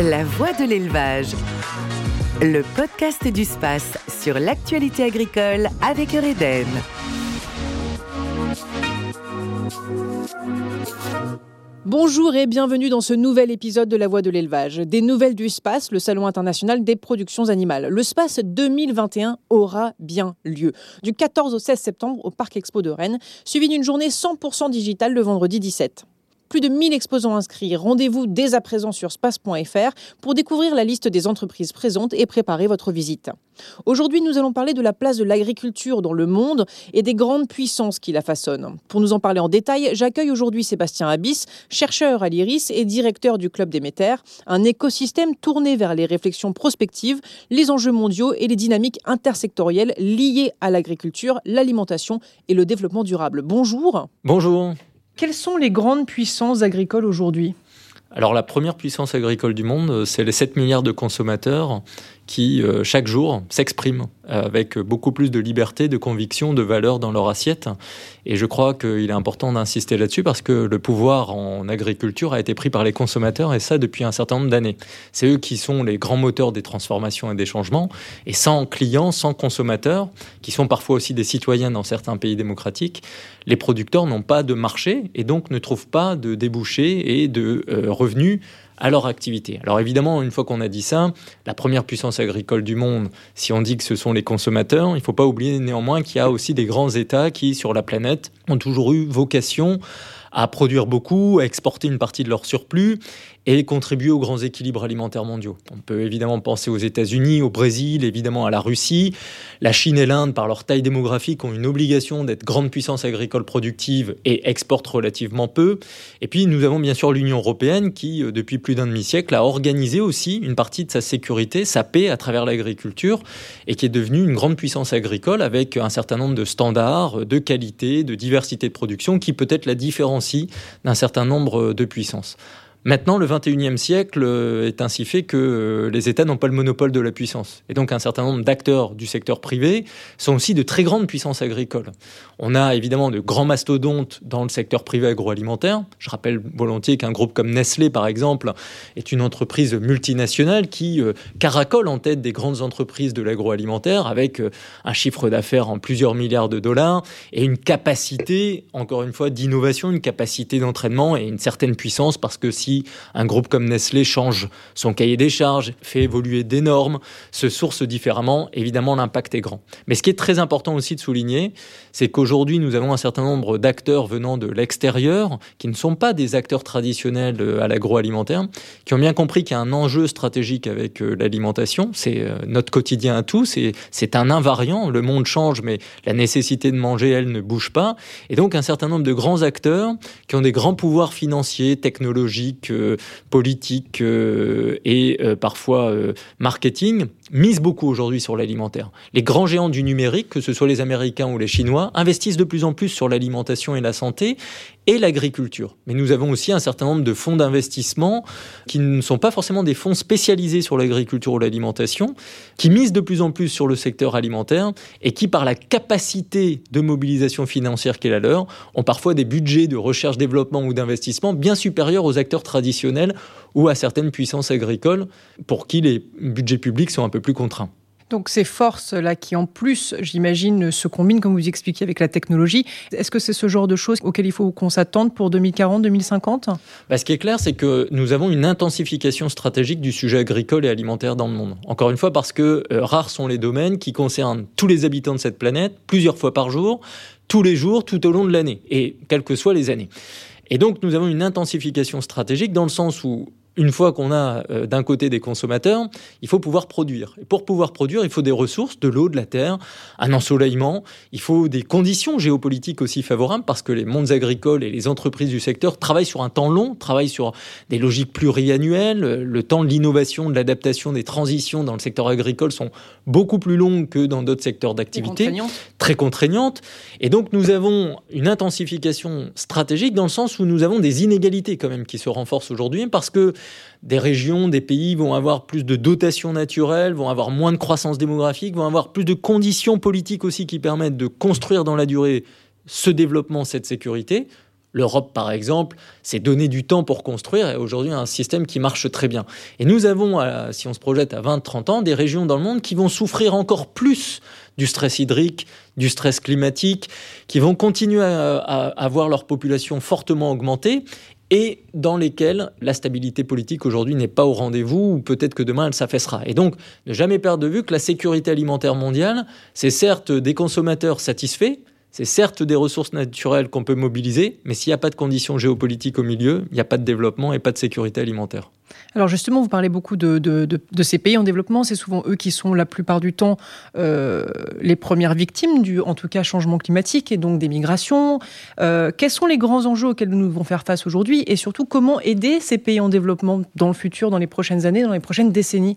La voix de l'élevage. Le podcast du space sur l'actualité agricole avec Reden. Bonjour et bienvenue dans ce nouvel épisode de La Voix de l'élevage. Des nouvelles du SPACE, le Salon international des productions animales. Le SPACE 2021 aura bien lieu. Du 14 au 16 septembre au Parc Expo de Rennes, suivi d'une journée 100% digitale le vendredi 17 plus de 1000 exposants inscrits. Rendez-vous dès à présent sur space.fr pour découvrir la liste des entreprises présentes et préparer votre visite. Aujourd'hui, nous allons parler de la place de l'agriculture dans le monde et des grandes puissances qui la façonnent. Pour nous en parler en détail, j'accueille aujourd'hui Sébastien Abyss, chercheur à l'IRIS et directeur du Club des Métères, un écosystème tourné vers les réflexions prospectives, les enjeux mondiaux et les dynamiques intersectorielles liées à l'agriculture, l'alimentation et le développement durable. Bonjour. Bonjour. Quelles sont les grandes puissances agricoles aujourd'hui? Alors la première puissance agricole du monde, c'est les 7 milliards de consommateurs qui, euh, chaque jour, s'expriment avec beaucoup plus de liberté, de conviction, de valeur dans leur assiette. Et je crois qu'il est important d'insister là-dessus parce que le pouvoir en agriculture a été pris par les consommateurs et ça depuis un certain nombre d'années. C'est eux qui sont les grands moteurs des transformations et des changements. Et sans clients, sans consommateurs, qui sont parfois aussi des citoyens dans certains pays démocratiques, les producteurs n'ont pas de marché et donc ne trouvent pas de débouchés et de euh, revenus à leur activité. Alors évidemment, une fois qu'on a dit ça, la première puissance agricole du monde, si on dit que ce sont les consommateurs, il ne faut pas oublier néanmoins qu'il y a aussi des grands États qui, sur la planète, ont toujours eu vocation à produire beaucoup, à exporter une partie de leur surplus et contribuer aux grands équilibres alimentaires mondiaux. On peut évidemment penser aux États-Unis, au Brésil, évidemment à la Russie. La Chine et l'Inde, par leur taille démographique, ont une obligation d'être grandes puissances agricoles productives et exportent relativement peu. Et puis nous avons bien sûr l'Union européenne qui, euh, depuis plus d'un demi-siècle, a organisé aussi une partie de sa sécurité, sa paix à travers l'agriculture et qui est devenue une grande puissance agricole avec un certain nombre de standards, de qualité, de diversité de production qui peut-être la différencie d'un certain nombre de puissances. Maintenant, le 21e siècle euh, est ainsi fait que euh, les États n'ont pas le monopole de la puissance. Et donc, un certain nombre d'acteurs du secteur privé sont aussi de très grandes puissances agricoles. On a évidemment de grands mastodontes dans le secteur privé agroalimentaire. Je rappelle volontiers qu'un groupe comme Nestlé, par exemple, est une entreprise multinationale qui euh, caracole en tête des grandes entreprises de l'agroalimentaire avec un chiffre d'affaires en plusieurs milliards de dollars et une capacité, encore une fois, d'innovation, une capacité d'entraînement et une certaine puissance parce que si un groupe comme Nestlé change son cahier des charges, fait évoluer des normes, se source différemment, évidemment l'impact est grand. Mais ce qui est très important aussi de souligner, c'est qu'aujourd'hui nous avons un certain nombre d'acteurs venant de l'extérieur, qui ne sont pas des acteurs traditionnels euh, à l'agroalimentaire, qui ont bien compris qu'il y a un enjeu stratégique avec euh, l'alimentation, c'est euh, notre quotidien à tous, c'est un invariant, le monde change, mais la nécessité de manger, elle, ne bouge pas. Et donc un certain nombre de grands acteurs qui ont des grands pouvoirs financiers, technologiques, politique euh, et euh, parfois euh, marketing misent beaucoup aujourd'hui sur l'alimentaire. Les grands géants du numérique, que ce soit les Américains ou les Chinois, investissent de plus en plus sur l'alimentation et la santé et l'agriculture. Mais nous avons aussi un certain nombre de fonds d'investissement qui ne sont pas forcément des fonds spécialisés sur l'agriculture ou l'alimentation, qui misent de plus en plus sur le secteur alimentaire et qui, par la capacité de mobilisation financière qu'est la leur, ont parfois des budgets de recherche-développement ou d'investissement bien supérieurs aux acteurs traditionnels ou à certaines puissances agricoles pour qui les budgets publics sont un peu plus contraints. Donc ces forces-là qui en plus, j'imagine, se combinent, comme vous expliquez, avec la technologie. Est-ce que c'est ce genre de choses auxquelles il faut qu'on s'attende pour 2040-2050 bah, Ce qui est clair, c'est que nous avons une intensification stratégique du sujet agricole et alimentaire dans le monde. Encore une fois, parce que euh, rares sont les domaines qui concernent tous les habitants de cette planète, plusieurs fois par jour, tous les jours, tout au long de l'année, et quelles que soient les années. Et donc nous avons une intensification stratégique dans le sens où une fois qu'on a euh, d'un côté des consommateurs, il faut pouvoir produire. Et pour pouvoir produire, il faut des ressources, de l'eau, de la terre, un ensoleillement. Il faut des conditions géopolitiques aussi favorables parce que les mondes agricoles et les entreprises du secteur travaillent sur un temps long, travaillent sur des logiques pluriannuelles. Le temps de l'innovation, de l'adaptation, des transitions dans le secteur agricole sont beaucoup plus longues que dans d'autres secteurs d'activité. Très contraignantes. Et donc nous avons une intensification stratégique dans le sens où nous avons des inégalités quand même qui se renforcent aujourd'hui parce que des régions, des pays vont avoir plus de dotations naturelles, vont avoir moins de croissance démographique, vont avoir plus de conditions politiques aussi qui permettent de construire dans la durée ce développement, cette sécurité. L'Europe, par exemple, s'est donné du temps pour construire et aujourd'hui un système qui marche très bien. Et nous avons, si on se projette à 20-30 ans, des régions dans le monde qui vont souffrir encore plus du stress hydrique, du stress climatique, qui vont continuer à, à, voir leur population fortement augmenter et dans lesquels la stabilité politique aujourd'hui n'est pas au rendez-vous, ou peut-être que demain elle s'affaissera. Et donc, ne jamais perdre de vue que la sécurité alimentaire mondiale, c'est certes des consommateurs satisfaits, c'est certes des ressources naturelles qu'on peut mobiliser, mais s'il n'y a pas de conditions géopolitiques au milieu, il n'y a pas de développement et pas de sécurité alimentaire. Alors justement, vous parlez beaucoup de, ces pays en développement. C'est souvent eux qui sont la plupart du temps euh, les premières victimes du, changement climatique et donc des migrations. Euh, quels sont les grands enjeux auxquels nous devons faire face aujourd'hui et surtout comment aider ces pays en développement dans le futur, dans les prochaines années, dans les prochaines décennies?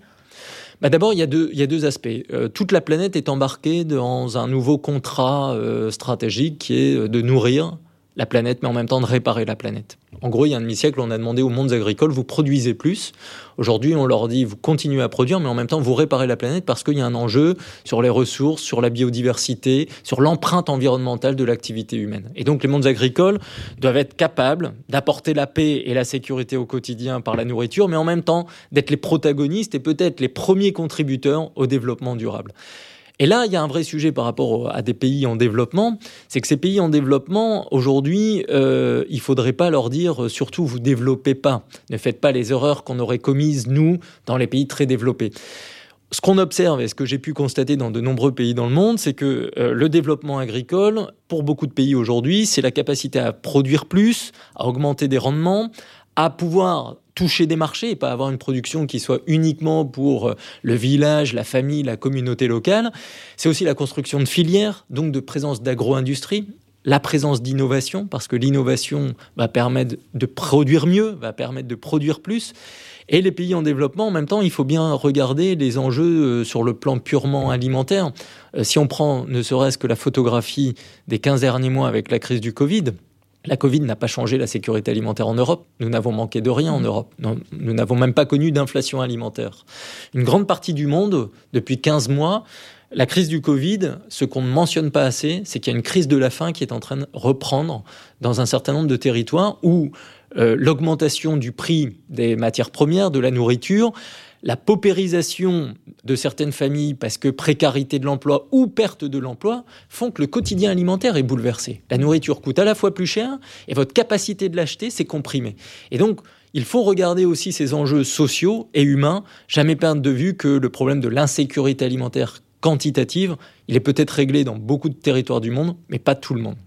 Bah D'abord, il, y a deux, aspects. Euh, toute la planète est embarquée dans un nouveau contrat euh, stratégique qui est de nourrir la planète, mais en même temps de réparer la planète. En gros, il y a un demi-siècle, on a demandé aux mondes agricoles, vous produisez plus. Aujourd'hui, on leur dit, vous continuez à produire, mais en même temps, vous réparez la planète parce qu'il y a un enjeu sur les ressources, sur la biodiversité, sur l'empreinte environnementale de l'activité humaine. Et donc, les mondes agricoles doivent être capables d'apporter la paix et la sécurité au quotidien par la nourriture, mais en même temps d'être les protagonistes et peut-être les premiers contributeurs au développement durable. Et là, il y a un vrai sujet par rapport à des pays en développement, c'est que ces pays en développement, aujourd'hui, euh, il faudrait pas leur dire, euh, surtout, vous développez pas, ne faites pas les erreurs qu'on aurait commises, nous, dans les pays très développés. Ce qu'on observe et ce que j'ai pu constater dans de nombreux pays dans le monde, c'est que euh, le développement agricole, pour beaucoup de pays aujourd'hui, c'est la capacité à produire plus, à augmenter des rendements, à pouvoir toucher des marchés et pas avoir une production qui soit uniquement pour euh, le village, la famille, la communauté locale. C'est aussi la construction de filières, donc de présence d'agro-industrie, la présence d'innovation, parce que l'innovation va permettre de produire mieux, va permettre de produire plus. Et les pays en développement, en même temps, il faut bien regarder les enjeux euh, sur le plan purement alimentaire. Euh, si on prend ne serait-ce que la photographie des 15 derniers mois avec la crise du Covid, la Covid n'a pas changé la sécurité alimentaire en Europe. Nous n'avons manqué de rien en Europe. Nous n'avons même pas connu d'inflation alimentaire. Une grande partie du monde, depuis 15 mois, la crise du Covid, ce qu'on ne mentionne pas assez, c'est qu'il y a une crise de la faim qui est en train de reprendre dans un certain nombre de territoires où euh, l'augmentation du prix des matières premières, de la nourriture, la paupérisation de certaines familles parce que précarité de l'emploi ou perte de l'emploi font que le quotidien alimentaire est bouleversé. La nourriture coûte à la fois plus cher et votre capacité de l'acheter s'est comprimée. Et donc, il faut regarder aussi ces enjeux sociaux et humains, jamais perdre de vue que le problème de l'insécurité alimentaire quantitative, il est peut-être réglé dans beaucoup de territoires du monde, mais pas tout le monde.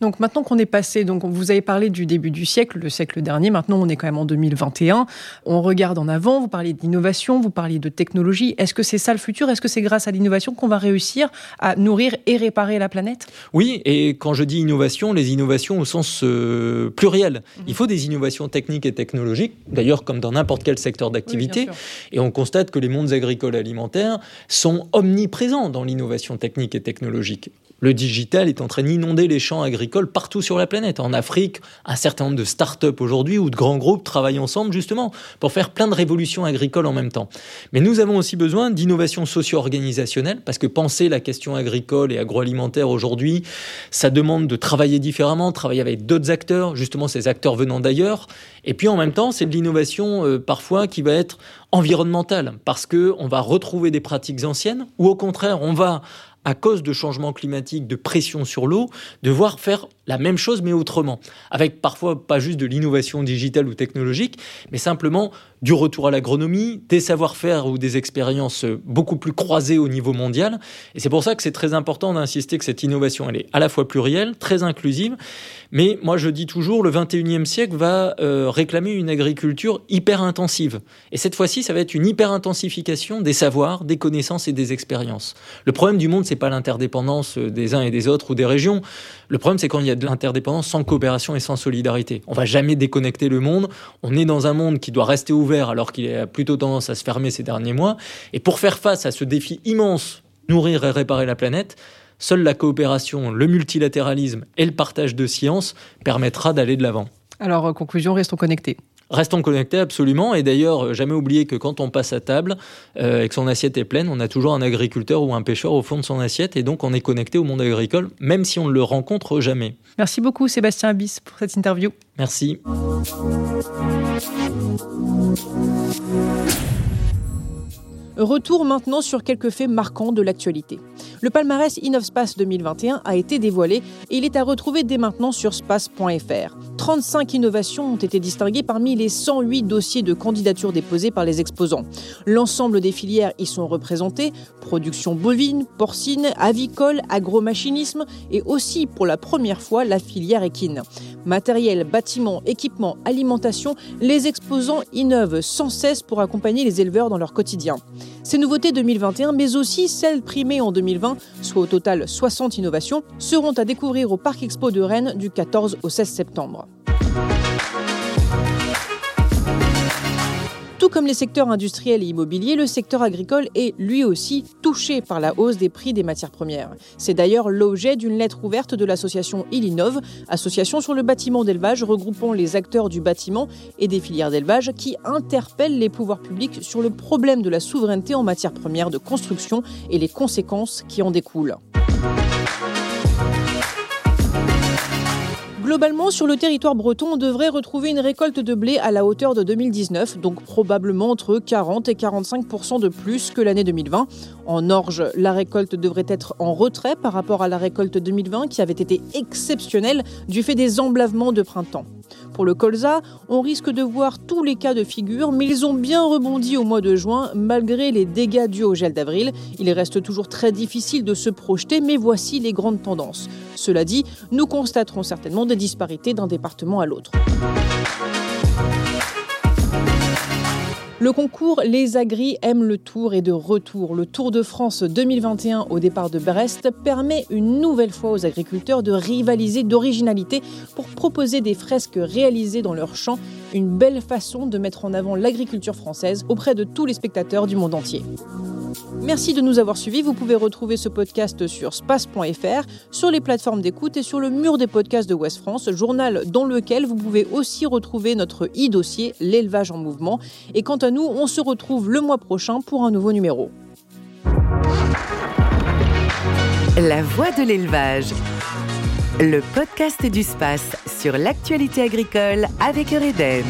Donc maintenant qu'on est passé, donc vous avez parlé du début du siècle, le siècle dernier, maintenant on est quand même en 2021, on regarde en avant, vous parliez d'innovation, vous parliez de technologie, est-ce que c'est ça le futur? Est-ce que c'est grâce à l'innovation qu'on va réussir à nourrir et réparer la planète? Oui, et quand je dis innovation, les innovations au sens euh, pluriel. Mhm. Il faut des innovations techniques et technologiques, d'ailleurs comme dans n'importe quel secteur d'activité, et on constate que les mondes agricoles et alimentaires sont omniprésents dans l'innovation technique et technologique. Le digital est en train d'inonder les champs agricoles partout sur la planète. En Afrique, un certain nombre de start-up aujourd'hui ou de grands groupes travaillent ensemble justement pour faire plein de révolutions agricoles en même temps. Mais nous avons aussi besoin d'innovation socio-organisationnelle parce que penser la question agricole et agroalimentaire aujourd'hui, ça demande de travailler différemment, travailler avec d'autres acteurs, justement ces acteurs venant d'ailleurs. Et puis en même temps, c'est de l'innovation euh, parfois qui va être environnementale parce que on va retrouver des pratiques anciennes ou au contraire, on va à cause de changements climatiques, de pression sur l'eau, devoir faire la même chose mais autrement, avec parfois pas juste de l'innovation digitale ou technologique, mais simplement du retour à l'agronomie, des savoir-faire ou des expériences beaucoup plus croisées au niveau mondial. Et c'est pour ça que c'est très important d'insister que cette innovation, elle est à la fois plurielle, très inclusive, mais moi je dis toujours, le 21e siècle va euh, réclamer une agriculture hyper intensive. Et cette fois-ci, ça va être une hyper intensification des savoirs, des connaissances et des expériences. Le problème du monde, c'est pas l'interdépendance des uns et des autres ou des régions. Le problème, c'est quand il y a de l'interdépendance sans coopération et sans solidarité. On va jamais déconnecter le monde. On est dans un monde qui doit rester ouvert alors qu'il a plutôt tendance à se fermer ces derniers mois. Et pour faire face à ce défi immense, nourrir et réparer la planète, seule la coopération, le multilatéralisme et le partage de sciences permettra d'aller de l'avant. Alors, conclusion, restons connectés. Restons connectés absolument. Et d'ailleurs, jamais oublier que quand on passe à table euh, et que son assiette est pleine, on a toujours un agriculteur ou un pêcheur au fond de son assiette. Et donc, on est connecté au monde agricole, même si on ne le rencontre jamais. Merci beaucoup, Sébastien Abyss, pour cette interview. Merci. Retour maintenant sur quelques faits marquants de l'actualité. Le palmarès InnovSpace 2021 a été dévoilé et il est à retrouver dès maintenant sur space.fr. 35 innovations ont été distinguées parmi les 108 dossiers de candidature déposés par les exposants. L'ensemble des filières y sont représentées, production bovine, porcine, avicole, agromachinisme et aussi pour la première fois la filière équine. Matériel, bâtiments, équipements, alimentation, les exposants innovent sans cesse pour accompagner les éleveurs dans leur quotidien. Ces nouveautés 2021, mais aussi celles primées en 2020, soit au total 60 innovations, seront à découvrir au Parc Expo de Rennes du 14 au 16 septembre. Comme les secteurs industriels et immobiliers, le secteur agricole est lui aussi touché par la hausse des prix des matières premières. C'est d'ailleurs l'objet d'une lettre ouverte de l'association Illinov, association sur le bâtiment d'élevage regroupant les acteurs du bâtiment et des filières d'élevage qui interpellent les pouvoirs publics sur le problème de la souveraineté en matières premières de construction et les conséquences qui en découlent. Globalement, sur le territoire breton, on devrait retrouver une récolte de blé à la hauteur de 2019, donc probablement entre 40 et 45% de plus que l'année 2020. En orge, la récolte devrait être en retrait par rapport à la récolte 2020 qui avait été exceptionnelle du fait des emblavements de printemps. Pour le colza, on risque de voir tous les cas de figure, mais ils ont bien rebondi au mois de juin malgré les dégâts dus au gel d'avril. Il reste toujours très difficile de se projeter, mais voici les grandes tendances. Cela dit, nous constaterons certainement des disparités d'un département à l'autre. Le concours Les Agris aiment le Tour est de retour. Le Tour de France 2021 au départ de Brest permet une nouvelle fois aux agriculteurs de rivaliser d'originalité pour proposer des fresques réalisées dans leur champ, une belle façon de mettre en avant l'agriculture française auprès de tous les spectateurs du monde entier. Merci de nous avoir suivis. Vous pouvez retrouver ce podcast sur space.fr, sur les plateformes d'écoute et sur le mur des podcasts de West France, journal dans lequel vous pouvez aussi retrouver notre e-dossier, l'élevage en mouvement. Et quant à nous, on se retrouve le mois prochain pour un nouveau numéro. La voix de l'élevage. Le podcast du space sur l'actualité agricole avec Eureden.